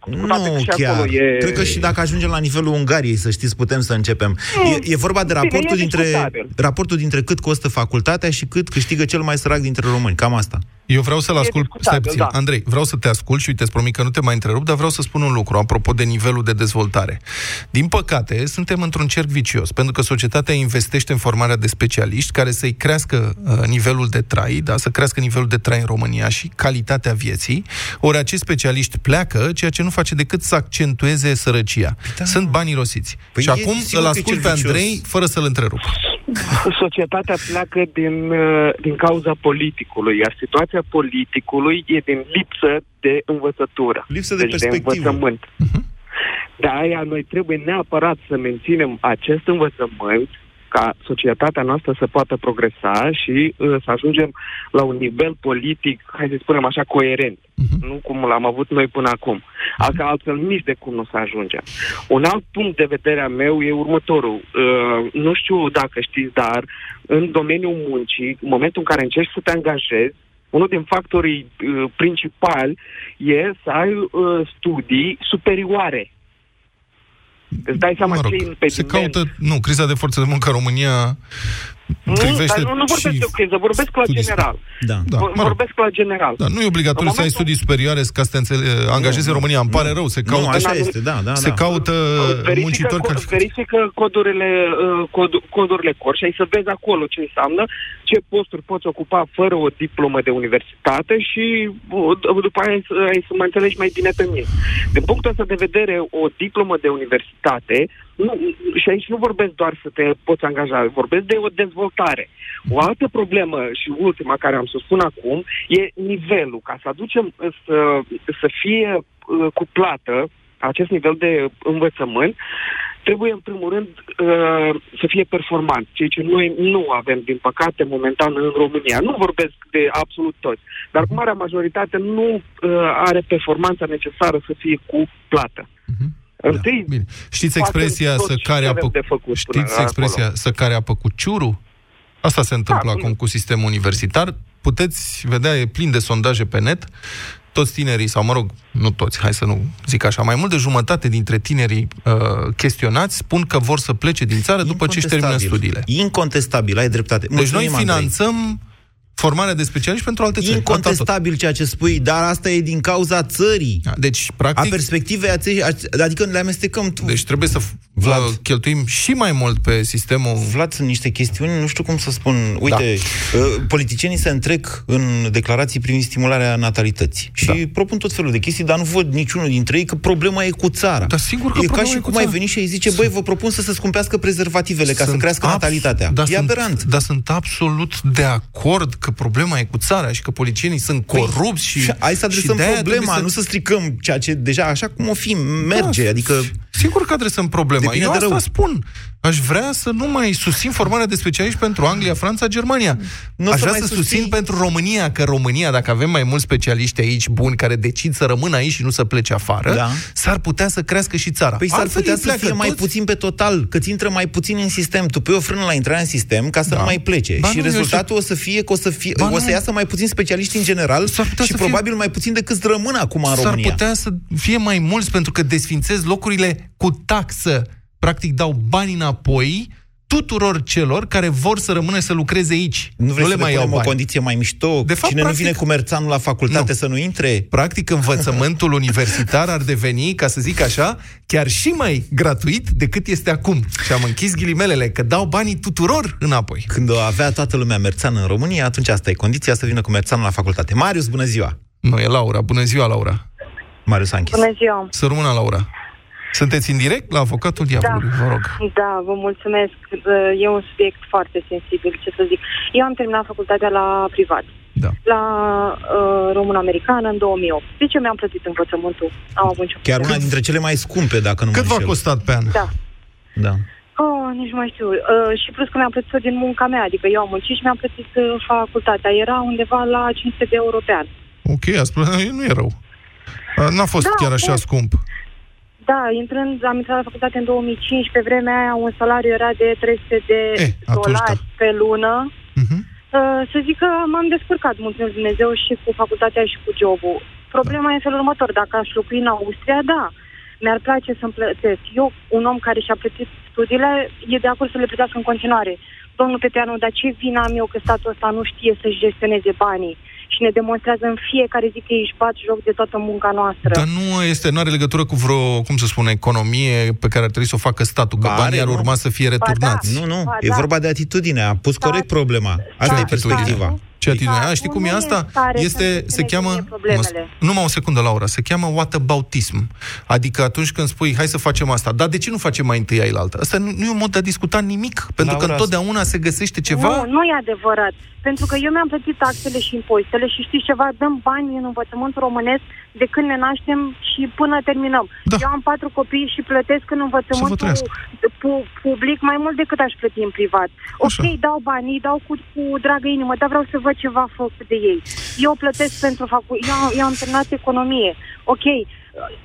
Cu toate că Nu și chiar. acolo e... Cred că și dacă ajungem la nivelul Ungariei, să știți, putem să începem. Nu. E, e vorba de Bine, raportul e dintre, discutabil. raportul dintre cât costă facultatea și cât câștigă cel mai sărac dintre români. Cam asta. Eu vreau să-l ascult, stai discutabil, puțin, da. Andrei, vreau să te ascult și uite, îți promit că nu te mai întrerup, dar vreau să spun un lucru, apropo de nivelul de dezvoltare. Din păcate, suntem într-un cerc vicios, pentru că societatea investește în formarea de specialiști care să-i crească uh, nivelul de trai, da, să crească nivelul de trai în România și calitatea vieții, ori acești specialiști pleacă, ceea ce nu face decât să accentueze sărăcia. Sunt bani rosiți. Păi și e acum sigur îl că e ascult cerc pe vicios. Andrei, fără să-l întrerup. Societatea pleacă din, uh, din cauza politicului, iar situația politicului e din lipsă de învățătură. Lipsă de deci perspectivă. de învățământ. De aia noi trebuie neapărat să menținem acest învățământ ca societatea noastră să poată progresa și uh, să ajungem la un nivel politic, hai să spunem așa, coerent. Nu cum l-am avut noi până acum. Că altfel nici de cum nu să ajungem. Un alt punct de vedere a meu e următorul. Uh, nu știu dacă știți, dar în domeniul muncii, în momentul în care încerci să te angajezi, unul din factorii uh, principali e să ai uh, studii superioare. Îți dai seama Mă rog, ce impediment. se caută, nu, criza de forță de muncă în România Nu, privește dar nu, nu vorbesc și de o criză, vorbesc la studii general. Da. Da, Vor- mă rog. vorbesc la general. Da, nu e obligatoriu În să ai momentul- studii superioare ca să te înțele- angajezi în România. Îmi pare rău, se Nu, caută, așa este, da, da, se da. caută verifică, muncitori co- calificați. verifică codurile, uh, cod, codurile cor și ai să vezi acolo ce înseamnă, ce posturi poți ocupa fără o diplomă de universitate și uh, d- după aia ai să, ai să mă înțelegi mai bine pe mine. Din punctul ăsta de vedere, o diplomă de universitate, nu, și aici nu vorbesc doar să te poți angaja, vorbesc de o dezvoltare. O altă problemă și ultima care am să o spun acum e nivelul. Ca să aducem uh, să, să fie uh, cu plată acest nivel de învățământ, trebuie în primul rând uh, să fie performant, ceea ce noi nu avem, din păcate, momentan în România. Nu vorbesc de absolut toți, dar cu marea majoritate nu uh, are performanța necesară să fie cu plată. Întâi, Bine. Știți facem expresia tot să ce care avem apă, de făcut până știți expresia acolo. să care apă cu ciurul? Asta se întâmplă Da, acum cu sistemul universitar. Puteți vedea, e plin de sondaje pe net. Toți tinerii, sau mă rog, nu toți, hai să nu zic așa, mai mult de jumătate dintre tinerii uh, chestionați spun că vor să plece din țară după ce își termină studiile. Incontestabil, ai dreptate. Deci Mulțumim, noi Andrei. Finanțăm formarea de specialiști pentru alte țări. Incontestabil ceea ce spui, dar asta e din cauza țării. Deci, practic... A perspectivei, a țării, a- adică le amestecăm. Deci trebuie să Vlad. cheltuim și mai mult pe sistemul... Vlad, sunt niște chestiuni, nu știu cum să spun. Uite, da. politicienii se întrec în declarații privind stimularea natalității. Și da. propun tot felul de chestii, dar nu văd niciunul dintre ei că problema e cu țara. Da, sigur că e ca problema și e cu cum ai țara. venit și ai zice, băi, vă propun să se scumpească prezervativele ca să Sunt crească abs- natalitatea. Da, e sunt, aberant. Dar sunt absolut de acord că problema e cu țara și că politicienii sunt corupți și... Și hai să adresăm și de-aia problema, trebuie nu să stricăm ceea ce deja, așa cum o fi, merge. Da, adică Sigur că adresăm problema. Depinde Eu de asta rău. spun. Aș vrea să nu mai susțin formarea de specialiști pentru Anglia, Franța, Germania. Nu Aș să vrea mai să susții- susțin pentru România, că România, dacă avem mai mulți specialiști aici buni care decid să rămână aici și nu să plece afară, Da. s-ar putea să crească și țara. Păi s-ar Altfel putea ei să pleacă fie mai toți. puțin pe total, că ți intră mai puțin în sistem. Tu pui o frână la intrarea în sistem ca să Da. nu mai plece. Ba și nu, eu rezultatul o să fie că o să, fie, Ba o să nu. iasă mai puțin specialiști în general și putea să fie- probabil mai puțin decât rămân acum în S-ar România. putea să fie mai mulți pentru că desfințez locurile cu taxă. Practic dau bani înapoi tuturor celor care vor să rămână să lucreze aici. Nu vrei le să mai le iau punem o bani. condiție mai mișto? De fapt, Cine practic- nu vine cu merțanul la facultate Nu. să nu intre? Practic, învățământul universitar ar deveni, ca să zic așa, chiar și mai gratuit decât este acum. Și am închis ghilimelele, că dau banii tuturor înapoi. Când o avea toată lumea merțan în România, atunci asta e condiția să vină cu merțanul la facultate. Marius, bună ziua! Nu, e Laura. Bună ziua, Laura. Marius a închis. Bună ziua! Să rămână, Laura. Sunteți în direct la avocatul diavolului, vă rog. Da, vă mulțumesc. E un subiect foarte sensibil, ce să zic. Eu am terminat facultatea la privat. Da. La uh, român-americană în 2008. De ce mi-am plătit învățământul? Am avut nicio Chiar una dintre cele mai scumpe, dacă nu Cât mă v-a înșel. costat pe an? Da. Da. Oh, nici nu mai știu. Uh, și plus că mi-am plătit din munca mea, adică eu am muncit și mi-am plătit uh, facultatea. Era undeva la 500 de euro pe an. Ok, ați spus, nu e rău. A, N-a fost Da, chiar așa fost. scump. Da, intrând, am intrat la facultate în 2005, pe vremea aia un salariu era de 300 de Eh, atunci dolari da. pe lună. Mhm. Uh, să zic că m-am descurcat, mulțumesc Dumnezeu, și cu facultatea și cu jobul. Problema e în felul următor, dacă aș locui în Austria, da, mi-ar place să-mi plătesc. Eu, un om care și-a plătit studiile, e de acord să le plătească în continuare. Domnul Peteanu, dar ce vină am eu că statul ăsta nu știe să-și gestioneze banii? Și ne demonstrează în fiecare zi că ei își bat joc de toată munca noastră. Dar nu este, nu are legătură cu vreo, cum să spun, economie pe care ar trebui să o facă statul, că Ba, banii are, ar nu? urma să fie returnați. da. Nu, nu, Ba, e da. vorba de atitudine. A pus corect problema. Asta Ce e perspectiva. atitudine? Ce atitudine? Da, A, știi nu, cum e nu e asta? în stare să Este, se înțelege cheamă... bine problemele. Numai o secundă, Laura. Se cheamă whataboutism. Adică atunci când spui, hai să facem asta, dar de ce nu facem mai întâi aia la altă? Asta nu, nu e un mod de a discuta nimic, pentru că Laura, întotdeauna se găsește ceva... Nu, nu e adevărat. Pentru că eu mi-am plătit taxele și impozitele și știți ceva, dăm bani în învățământul românesc de când ne naștem și până terminăm. Da. Eu am patru copii și plătesc în învățământul trăiască. pu- public mai mult decât aș plăti în privat. Ok, dau bani, îi dau cu, cu dragă inimă, dar vreau să văd ceva făcut de ei. Eu plătesc pentru facu... Eu, am- eu am terminat economie. Ok,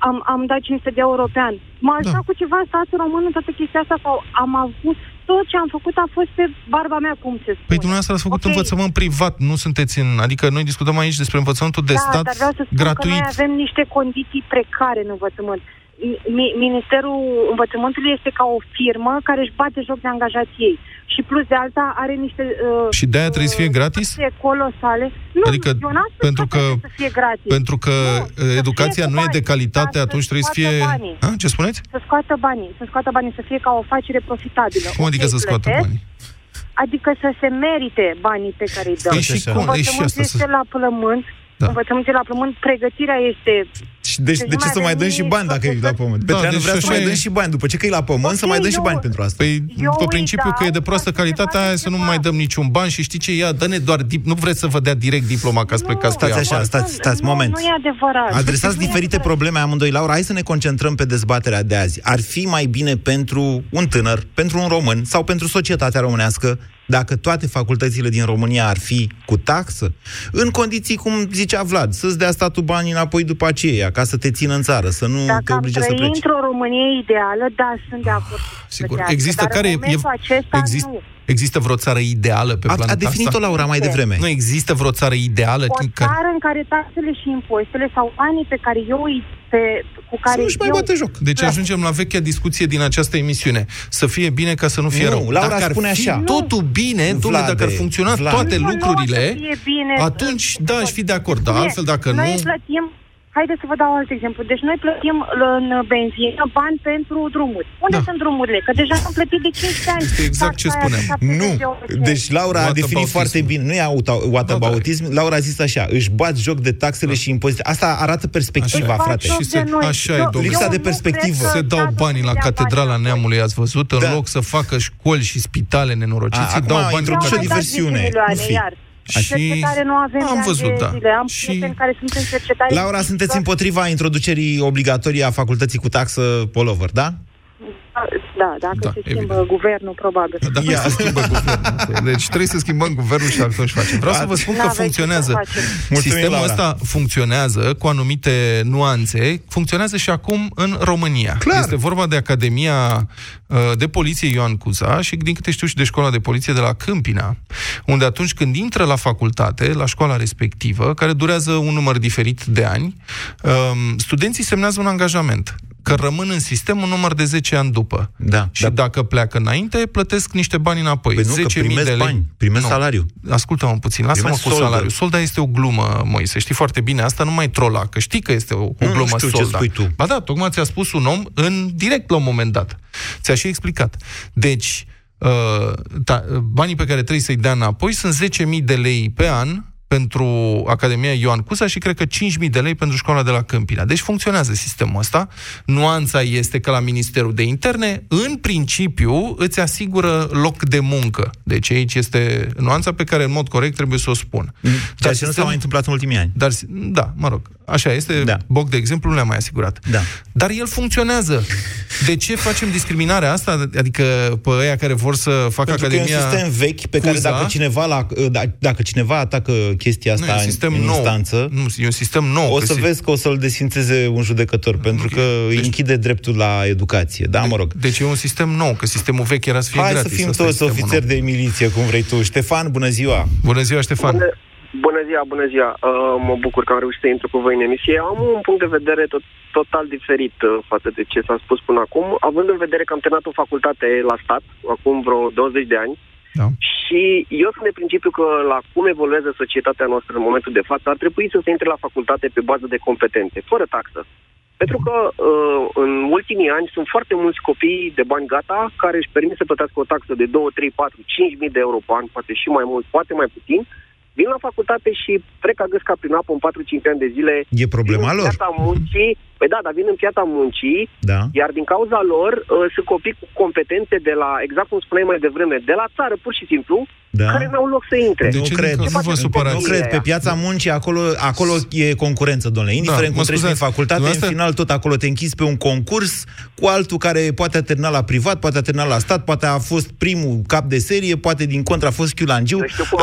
am, am dat 500 de euro pe an. M-aș ajutat Da. cu ceva statul român în toată chestia asta sau am avut tot ce am făcut a fost pe barba mea, cum se spune. Păi dumneavoastră ați făcut Ok. învățământ privat, nu sunteți în... Adică noi discutăm aici despre învățământul de da, stat dar vreau să spun gratuit. că noi avem niște condiții precare în învățământ. Mi- Ministerul Învățământului este ca o firmă care își bate joc de angajații ei. Și plus de alta are niște... Uh, Și de-aia trebuie să fie gratis? taxe colosale. Nu, Adică eu n-am spus pentru că- trebuie să fie gratis. Pentru că Nu, să educația fie cu nu e de bani, calitate, dar să atunci trebuie să fie... scoată banii. Ha? Ce spuneți? Să scoată banii, să scoată banii, să fie ca o afacere profitabilă. Cum adică Ok, să scoată plătesc, banii? Adică să se merite banii pe care îi dăm. Păi și cum? E și Învățământul asta să- este la plământ, Da. învățământul e la plământ, pregătirea este... Și deci, de ce să mai dăm și bani dacă e la pământ? Da, Petreanu deci vrea să așa mai e. dăm și bani. După ce că e la pământ, să mai dăm și bani pentru asta. Păi, Eu pe îi principiu că e de dau proastă ca să calitate, se aia facă să nu ceva. mai dăm niciun bani și știi ce? Ia, dă-ne doar dip... Nu vreți să vă dea direct diploma ca să plecați pe Stați ea așa, afară. stați, stați, nu, moment. Nu e adevărat. Adresați Nu e diferite adevărat. probleme amândoi. Laura, hai să ne concentrăm pe dezbaterea de azi. Ar fi mai bine pentru un tânăr, pentru un român sau pentru societatea românească dacă toate facultățile din România ar fi cu taxă, în condiții, cum zicea Vlad, să-ți dea statul banii înapoi după aceea, ca să te țină în țară, să nu te Dacă am oblige să trăi pleci. într-o Românie ideală, da, sunt de acord. să Sigur. plătească, Există dar care în e, momentul acesta exist, nu. Există vreo țară ideală pe A, planeta a definit-o asta? Laura mai devreme. Nu există vreo țară ideală O în care... țară în care taxele și impozitele sau banii pe care eu îi pe, cu care nu-și mai eu... bate joc. Deci Da. ajungem la vechea discuție din această emisiune. Să fie bine ca să nu fie Nu, rău. Laura dacă ar spune fi așa. totul bine, domnule, Vlade, dacă ar funcționa Vlade. toate Nu, nu o lucrurile, să fie bine. atunci, da, aș fi de acord. Dar Bine, altfel, dacă noi nu... plătim Haideți să vă dau alt exemplu. Deci noi plătim în benzină bani pentru drumuri. Unde Da. sunt drumurile? Că deja am plătit de 15 ani. Este exact ce taxa aia de spuneam. 70 Nu, de euro. deci Laura a definit Whataboutism. foarte bine. Nu e auto- whataboutism, Laura a zis așa, își bat joc de taxele și impozite. Asta arată perspectiva, Așa. frate. Joc Și de se- noi. așa e, Eu- domnule. Lipsa eu de nu perspectivă. cred că Se dau statul banii la dea Catedrala bani Neamului, ați văzut? În Da. loc să facă școli și spitale nenorociți, A, îi dau acum bani introduce la o Eu am Catedrala. dat 10 diversiune. milioane, Nu fi. Iar. Și- Cercetare nu avem Am de ani văzut, de da. zile. Am Și- prieteni care sunt în cercetare. Laura, sunteți împotriva introducerii obligatorii a facultății cu taxă all over, da? Da, dacă Da, se schimbă evident. guvernul, probabil. Dacă Ia. se schimbă guvernul. Deci trebuie să schimbăm guvernul și atunci facem. Vreau să vă spun că N-aveți ce să funcționează. facem. Mulțumim, Sistemul Laura. ăsta funcționează cu anumite nuanțe. Funcționează și acum în România. Clar. Este vorba de Academia uh, de Poliție Ioan Cuza și, din câte știu, și de Școala de Poliție de la Câmpina, unde atunci când intră la facultate, la școala respectivă, care durează un număr diferit de ani, um, studenții semnează un angajament că rămân în sistem un număr de 10 ani după. Da. Și dacă pleacă înainte, plătesc niște bani înapoi. Păi nu, că 10.000 primesc de lei. bani, primesc Nu. salariu. Ascultă-mă puțin, lasă-mă Primesc cu soldă. salariu. Solda este o glumă, Moise, știi foarte bine asta, nu mai trola, că știi că este o, o Nu, nu glumă știu ce solda. spui tu. Ba da, tocmai ți-a spus un om în direct la un moment dat. Ți-a și explicat. Deci, uh, ta, banii pe care trebuie să-i dea înapoi sunt 10.000 de lei pe an pentru Academia Ioan Cuza și cred că 5.000 de lei pentru școala de la Câmpina. Deci funcționează sistemul ăsta. Nuanța este că la Ministerul de Interne, în principiu, îți asigură loc de muncă. Deci aici este nuanța pe care, în mod corect, trebuie să o spun. Ceea ce nu s-a sistemul- mai întâmplat în ultimii ani. dar, da, mă rog, așa este. Da. Da. Boc, de exemplu, nu le-a mai asigurat. Da. Dar el funcționează. De ce facem discriminarea asta? Adică pe ăia care vor să facă Pentru că e Academia... un sistem vechi pe care Cuza, dacă cineva, la, da- dacă cineva atacă chestia nu, e asta un în, sistem în nou. instanță, Nu, e un sistem nou. o că să se- vezi că o să-l desfințeze un judecător, pentru că îi închide dreptul la educație. Da, mă rog. Deci e un sistem nou, că sistemul vechi era să fie Hai gratis. să fim Asta e toți sistemul ofițeri nou. de miliție, cum vrei tu. Ștefan, bună ziua! Bună ziua, Ștefan! Bună, bună ziua, bună ziua. Uh, mă bucur că am reușit să intru cu voi în emisie. Am un punct de vedere tot, total diferit uh, față de ce s-a spus până acum, având în vedere că am terminat o facultate la stat, acum vreo 20 de ani, Da. Și eu sunt de principiu că la cum evoluează societatea noastră în momentul de față, ar trebui să se intre la facultate pe bază de competențe, fără taxă. Pentru că uh, în ultimii ani sunt foarte mulți copii de bani gata care își permit să plătească o taxă de 2, 3, 4, 5 mii de euro pe an, poate și mai mult, poate mai puțin, vin la facultate și trec ca găsca prin apă în 4-5 ani de zile. E problema vin în lor. Piața muncii, păi da, dar vin în piața muncii, Da. iar din cauza lor uh, sunt copii cu competențe de la, exact cum spuneai mai devreme, de la țară, pur și simplu, Da. care n-au loc să intre. nu cred, Ce face nu compania cred. Pe aia? piața muncii, acolo, acolo e concurență, domnule. Indiferent Da, cum mă treci prin scuzați, facultate, în dumneavoastră- final tot acolo te închizi pe un concurs cu altul care poate a terminat la privat, poate a terminat la stat, poate a fost primul cap de serie, poate din contra a fost chiulangiu.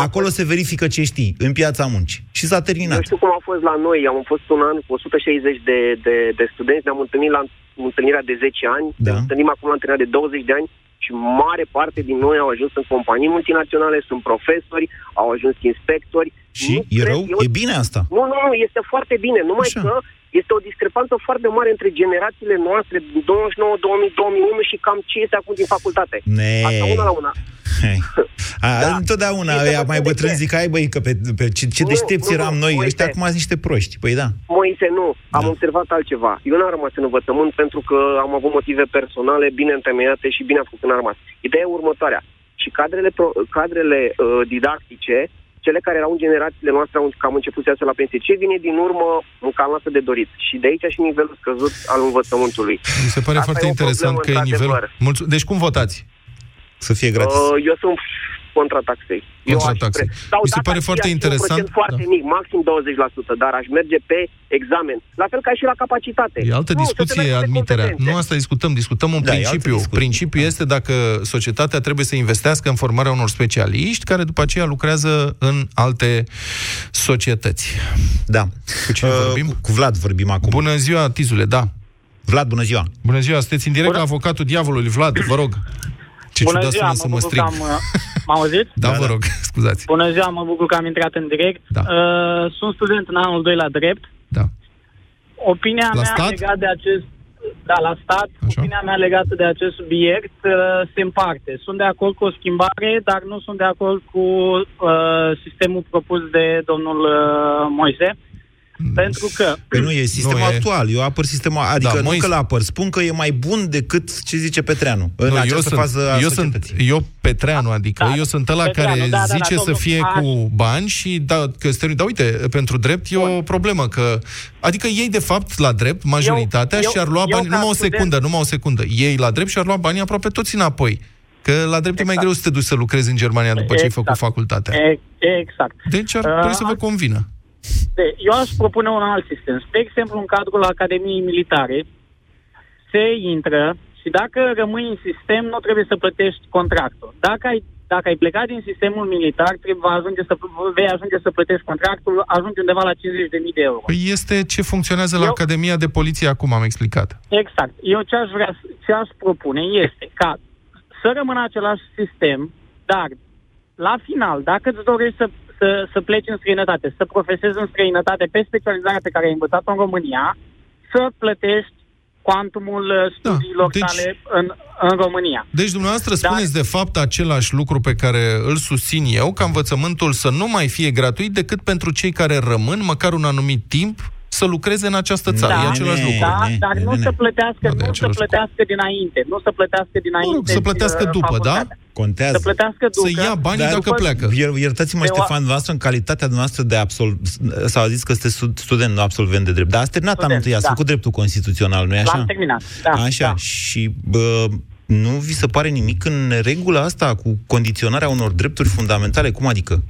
Acolo se verifică ce știi, în piața muncii. Și s-a terminat. Nu știu cum a fost la noi, am fost un an cu 160 de, de, de studenți, ne-am întâlnit la întâlnirea de 10 ani, Da. ne întâlnim acum la întâlnirea de 20 de ani și mare parte din noi au ajuns în companii multinaționale, sunt profesori, au ajuns inspectori. Și Nu e cred- rău? eu- E bine asta. Nu, nu, nu, este foarte bine, numai că este o discrepanță foarte mare între generațiile noastre din 99, 2000, 2001 și cam ce este acum din facultate. Ne. Asta una la una. Hai. A, da. Întotdeauna Este ăia mai foarte bătrâni bine. zic, hai băi, că pe, pe ce, ce Nu, deștepți nu, eram nu, noi, uite. ăștia acum sunt niște proști. Păi da. Moise, nu. Am observat altceva. Eu n-am rămas în învățământ pentru că am avut motive personale bine întemeiate și bine am făcut n-am rămas. Ideea e următoarea. Și cadrele, pro- cadrele uh, didactice, cele care erau în generațiile noastre au cam început să iasă la pensie. Ce vine din urmă, în cam lasă de dorit. Și de aici și nivelul scăzut al învățământului. Mi se pare Asta foarte e o interesant problemă, că e nivelul... într-adevăr. Mulțu... Deci cum votați? Să fie gratis. Uh, eu sunt contra taxei. Eu Contra aș taxei. pre- Sau Mi se dacă pare ar fi, foarte ar fi interesant, Un procent foarte da. mic, maxim 20%, dar aș merge pe examen. La fel ca și la capacitate. E altă Nu, să se discuție, merge pe admiterea. competențe. Nu asta discutăm, discutăm un Da, e altă principiu. discuție. Principiul este dacă societatea trebuie să investească în formarea unor specialiști care după aceea lucrează în alte societăți. Da. Cu cine Uh, vorbim? Cu, cu Vlad vorbim acum. Bună ziua, Tizule, da. Vlad, bună ziua. Bună ziua, sunteți în direct la avocatul diavolului. Vlad, vă rog. Ce Bună ciudat ziua, sună mă să mă bucur strig. că am... uh, M-am auzit? (laughs) Da, vă rog, (laughs) scuzați. Bună ziua, mă bucur că am intrat în direct. Da. Uh, sunt student în anul 2 la drept. Da. Opinia La mea stat? legat de acest... Da, la stat. Așa. Opinia mea legată de acest subiect uh, se împarte. Sunt de acord cu o schimbare, dar nu sunt de acord cu uh, sistemul propus de domnul uh, Moise. Pentru că... Păi nu, e sistemul Nu, e- actual. Eu apăr sistemul... Adică Da, nu Moise- că l-apăr. Spun că e mai bun decât ce zice Petreanu. În Nu, eu această sunt, fază a eu sunt societății. eu Petreanu, adică Da, eu sunt ăla Petreanu, care da, da, da, zice să domnul, fie aș- cu bani și da, că este, da, uite, pentru drept e o problemă că adică ei de fapt la drept majoritatea Eu- eu- și-ar lua eu bani ca numai o student- secundă, numai o secundă. Ei la drept și-ar lua banii aproape toți înapoi. Că la drept e mai greu să te duci să lucrezi în Germania după ce ai făcut Exact. facultatea. E, exact. Deci ar Uh, trebui să vă convină. De, eu aș propune un alt sistem. Spre exemplu, în cadrul Academiei Militare se intră și dacă rămâi în sistem, nu trebuie să plătești contractul. Dacă ai, dacă ai plecat din sistemul militar, trebuie ajunge să, vei ajunge să plătești contractul, ajunge undeva la 50.000 de euro. Păi este ce funcționează la Eu- Academia de Poliție acum, am explicat. Exact. Eu ce aș vrea, ce aș propune este ca să rămână același sistem, dar la final, dacă îți dorești să, să, să pleci în străinătate, să profesezi în străinătate pe specializarea pe care ai învățat-o în România, să plătești cuantumul uh, studiilor deci- tale în, în România. Deci dumneavoastră spuneți de fapt același lucru pe care îl susțin eu, ca învățământul să nu mai fie gratuit decât pentru cei care rămân, măcar un anumit timp, să lucreze în această țară. e același lucru. Da, dar nu să plătească, nu să plătească dinainte, nu să plătească dinainte. Mă rog, să plătească uh, după, da? Facultatea. Contează. Să plătească după. Să ia banii Dar dacă după- pleacă. Ier- Iertați-mă, Eu- Ștefan, dumneavoastră, în calitatea noastră de absolv... S-a zis că sunteți stud- student, nu absolvent de drept. Dar ați terminat anul Student, întâi, ați da. făcut dreptul constituțional, nu-i așa? L-am terminat, da, Așa, da. și bă, nu vi se pare nimic în regulă asta cu condiționarea unor drepturi fundamentale? Cum adică?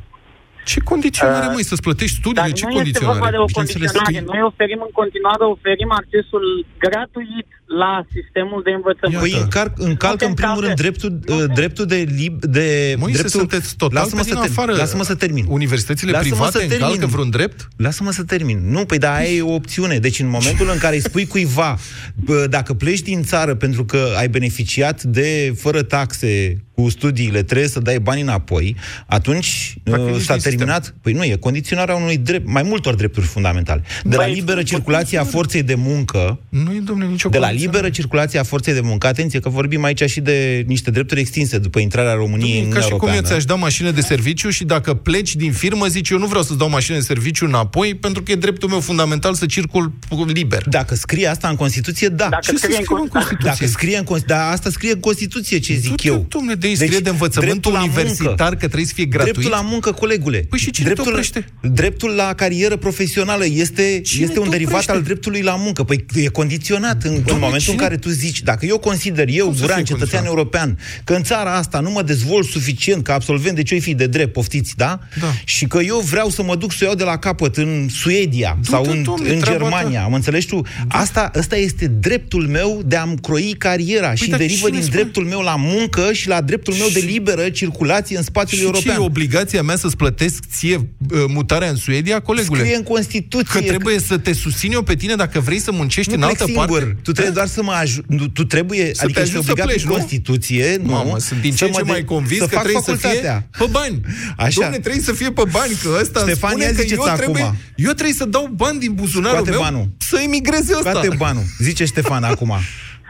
Ce condiționare, Uh, măi, să-ți plătești Dar studiile? Ce nu este vorba condiționare? de o Bineînțeles că condiționare. Noi oferim în continuare, oferim accesul gratuit la sistemul de învățământ. Păi încalc, încalcă în primul rând dreptul, uh, dreptul de... Lib, de Moise, dreptul... sunteți total Lasă-mă pe să, din ter... afară. Lasă-mă să termin. Universitățile Lasă-mă private să termin. încalcă vreun drept? Lasă-mă să termin. Nu, păi da, aia e o opțiune. Deci în momentul în care îi spui cuiva, bă, dacă pleci din țară pentru că ai beneficiat de, fără taxe, cu studiile, trebuie să dai bani înapoi, atunci Dacă uh, ești s-a în sistem. terminat. Păi nu, e condiționarea unui drept, mai multor drepturi fundamentale. De la Băi, liberă circulație a forței de muncă, Nu e, domnule, nicio de la condiționare. Liberă circulație a forței de muncă. Atenție că vorbim aici și de niște drepturi extinse după intrarea României în Ca și Europeană. cum eu ți-aș da mașină de serviciu și dacă pleci din firmă, zici eu nu vreau să-ți dau mașină de serviciu înapoi pentru că e dreptul meu fundamental să circul liber. Dacă scrie asta în Constituție, da. Dacă Ce să scrie în scrie în Constituție? Constituție? Dacă scrie în Constituție, dar asta scrie în Constituție, ce zic eu. Dom'le, de aici scrie de învățământul dreptul la universitar muncă. că trebuie să fie gratuit. Dreptul la muncă, colegule. Păi și cine te dreptul, oprește? dreptul la carieră profesională este, Cine este te un derivat oprește? al dreptului la muncă. Păi e condiționat în, în momentul cine- în care tu zici, dacă eu consider, eu, Cum să Guran, fie cetățean condiționat? european, că în țara asta nu mă dezvolt suficient ca absolvent de ce fi de drept, poftiți, da? Da. Și că eu vreau să mă duc să o iau de la capăt în Suedia Du-te, sau în, domne, în treaba Germania, ta. mă înțelegi tu? Asta, asta este dreptul meu de a-mi croi cariera și dar derivă cine din spune? dreptul meu la muncă și la dreptul meu de liberă circulație în spațiul Și ce european. e obligația mea să-ți plătesc ție uh, mutarea în Suedia, colegule? Scrie în Constituție Că trebuie să te susțin eu pe tine dacă vrei să muncești nu în plec altă singur. parte. Tu trebuie doar să mă ajut. Tu trebuie, Să adică te ești ajut să obligat pleci, în nu? Constituție, nu? Mamă, sunt din ce să în mă ce de- mai convins să că fac trebuie să fie facultatea. pe bani. Așa. Dom'le, trebuie să fie pe bani, că ăsta îmi Ștefan, spune ia că eu ziceți trebuie, acum. eu trebuie să dau bani din buzunarul Scoate meu banul. să emigreze ăsta. Scoate banul. Zice Ștefan acum.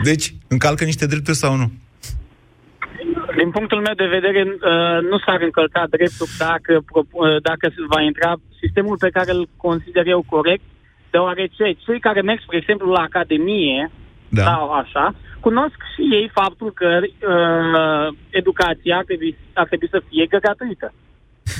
Deci, încalcă niște drepturi sau nu? Din punctul meu de vedere, uh, nu s-ar încălca dreptul dacă, propu- uh, dacă se va intra sistemul pe care îl consider eu corect, deoarece cei care merg, spre exemplu, la Academie, Da. sau așa, cunosc și ei faptul că uh, educația ar trebui, ar trebui să fie gratuită.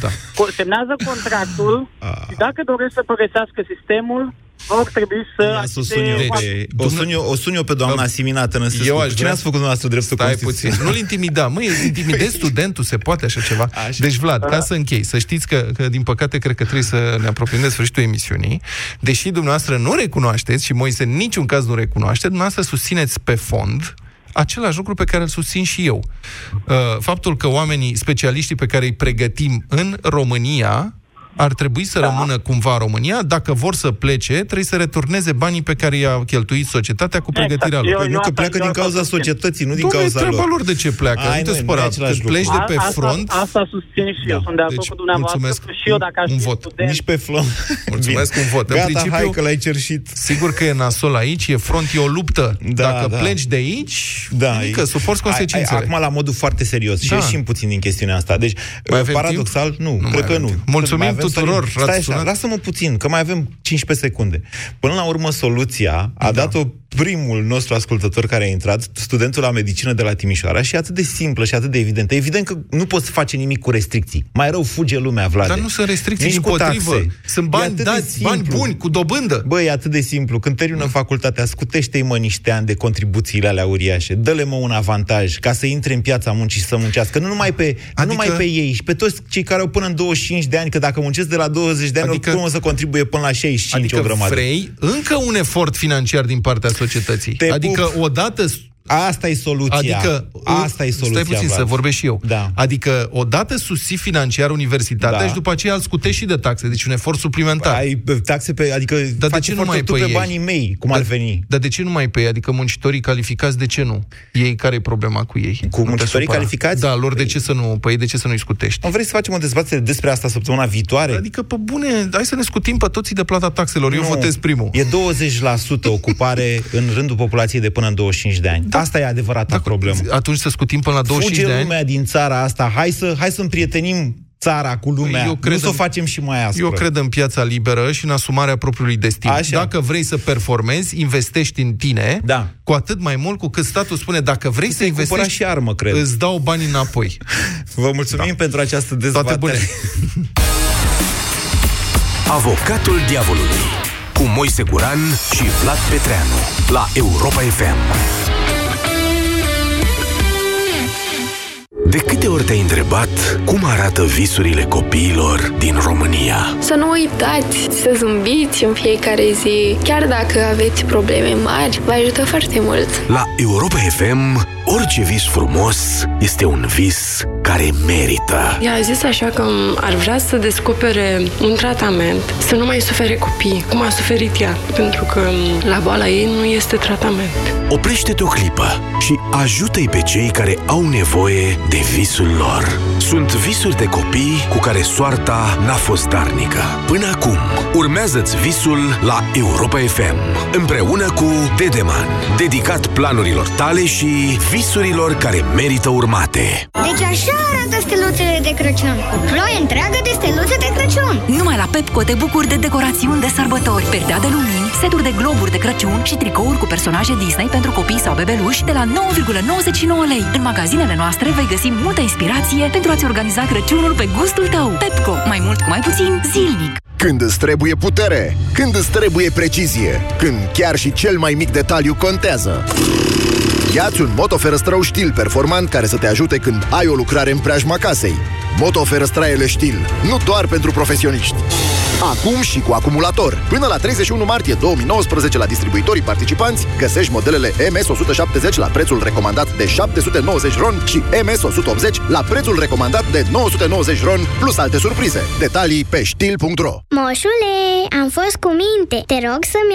Da. Co- Semnează contractul Ah. și dacă doresc să părăsească sistemul, vor trebui să... Ia să o sun eu accepte- pe, o sun eu, o sun eu pe doamna Siminat în Eu eu aș Cine vrea- ați făcut dumneavoastră dreptul Stai Constituției? puțin, nu-l intimida. Măi, intimidezi (laughs) studentul, se poate așa ceva. Așa. Deci, Vlad, ca să închei, să știți că, că, din păcate, cred că trebuie să ne apropiem de sfârșitul emisiunii. Deși dumneavoastră nu recunoașteți și Moise în niciun caz nu recunoaște, dumneavoastră susțineți pe fond același lucru pe care îl susțin și eu. Uh, Faptul că oamenii, specialiștii pe care îi pregătim în România, ar trebui să da. rămână cumva în România. Dacă vor să plece, trebuie să returneze banii pe care i-a cheltuit societatea cu pregătirea Exact. lor. Eu- Păi nu, că asta- pleacă eu din asta cauza susțin. societății, nu din Dom'le, cauza treaba lor. lor de ce pleacă. Ai, nu te nu, nu e spăra. același Când lucru. pleci de pe A- asta, front... Asta susțin și eu, Da. sunt de acord Deci, cu dumneavoastră. mulțumesc. Și eu, dacă aș Un fi vot. student, Nici pe flon. Mulțumesc Bine. un vot. În Gata, principiu- hai că l-ai cerșit. Sigur că e nasol aici, e front, e o luptă. Da, Dacă da. pleci de aici, Da, adică e- suporți Ai- consecințele. ai- Acum la modul foarte serios și Da. ieșim puțin din chestiunea asta. Deci, Mai avem paradoxal, nu, Nu cred mai că avem nu. timp. Mulțumim Mai avem, tuturor, Stai ați așa, sunat. lasă-mă puțin, că mai avem 15 secunde. Până la urmă, soluția a Da. dat-o primul nostru ascultător care a intrat, studentul la medicină de la Timișoara, și e atât de simplă și atât de evidentă. Evident că nu poți face nimic cu restricții. Mai rău fuge lumea, Vlade. Dar nu sunt restricții, Nici din cu potrivă. taxe. Sunt E bani atât de dați, bani simplu. buni, cu dobândă. Băi, e atât de simplu. Când termină facultatea, scutește-i mă niște ani de contribuțiile alea uriașe. Dă-le mă un avantaj ca să intre în piața muncii și să muncească. Nu numai pe, adică... nu numai pe ei, și pe toți cei care au până în 25 de ani, că dacă muncesc de la 20 de ani, Adică- adică... oricum o să contribuie până la 65 Adică o grămadă. vrei încă un efort financiar din partea societății. Te adică pup. odată Asta e soluția. Adică, Asta e soluția, Stai puțin Vlad. să vorbesc și eu. Da. Adică, odată susții financiar universitatea Da. și după aceea îl scutești și de taxe. Deci un efort suplimentar. Ai taxe pe, adică Dar de faci ce nu efortul mai tu pe pe ei? banii mei, cum Dar- ar veni. Dar de ce nu mai pe ei? Adică muncitorii calificați, de ce nu? Ei, care e problema cu ei? Cu Nu te muncitorii supăra. calificați? Da, lor de ce să nu, pe ei de ce să nu-i scutești? Nu vrei să facem o dezbatere despre asta săptămâna viitoare? Adică, pe bune, hai să ne scutim pe toții de plata taxelor. Eu Nu. votez primul. E 20% ocupare în rândul populației de până în 25 de ani. Da. Asta e adevărata problemă. Atunci să scutim până la 25 Fuge de ani? lumea din țara asta. Hai să, hai să împrietenim țara cu lumea. Eu cred nu să o în- facem și mai aspră. Eu cred în piața liberă și în asumarea propriului destin. Așa. Dacă vrei să performezi, investești în tine, Da. cu atât mai mult cu cât statul spune, dacă vrei să cumpăra investești, și armă, cred. îți dau bani înapoi. (laughs) Vă mulțumim da. pentru această dezbatere. Toate bune. (laughs) Avocatul diavolului cu Moise Guran și Vlad Petreanu la Europa FM. De câte ori te-ai întrebat cum arată visurile copiilor din România? Să nu uitați să zâmbiți în fiecare zi, chiar dacă aveți probleme mari, vă ajută foarte mult. La Europa FM, orice vis frumos este un vis care merită. Ea a zis așa că ar vrea să descopere un tratament, să nu mai sufere copii, cum a suferit ea, pentru că la boala ei nu este tratament. Oprește-te o clipă și ajută-i pe cei care au nevoie de visul lor. Sunt visuri de copii cu care soarta n-a fost darnică. Până acum, urmează-ți visul la Europa FM, împreună cu Dedeman, dedicat planurilor tale și visurilor care merită urmate. Deci așa arată steluțele de Crăciun. O ploaie întreagă de steluțe de Crăciun. Numai la Pepco te bucuri de decorațiuni de sărbători, perdea de lumini, seturi de globuri de Crăciun și tricouri cu personaje Disney pentru copii sau bebeluși de la 9,99 lei. În magazinele noastre vei găsi multă inspirație pentru a-ți organiza Crăciunul pe gustul tău. Pepco, mai mult cu mai puțin, zilnic. Când îți trebuie putere, când îți trebuie precizie, când chiar și cel mai mic detaliu contează. Iați un motoferăstrău Stil performant care să te ajute când ai o lucrare în preajma casei. Motoferăstraiele Stil, nu doar pentru profesioniști. Acum și cu acumulator. Până la 31 martie 2019 la distribuitorii participanți găsești modelele MS-170 la prețul recomandat de 790 ron și MS-180 la prețul recomandat de 990 ron plus alte surprize. Detalii pe stil.ro Moșule, am fost cu minte. Te rog să-mi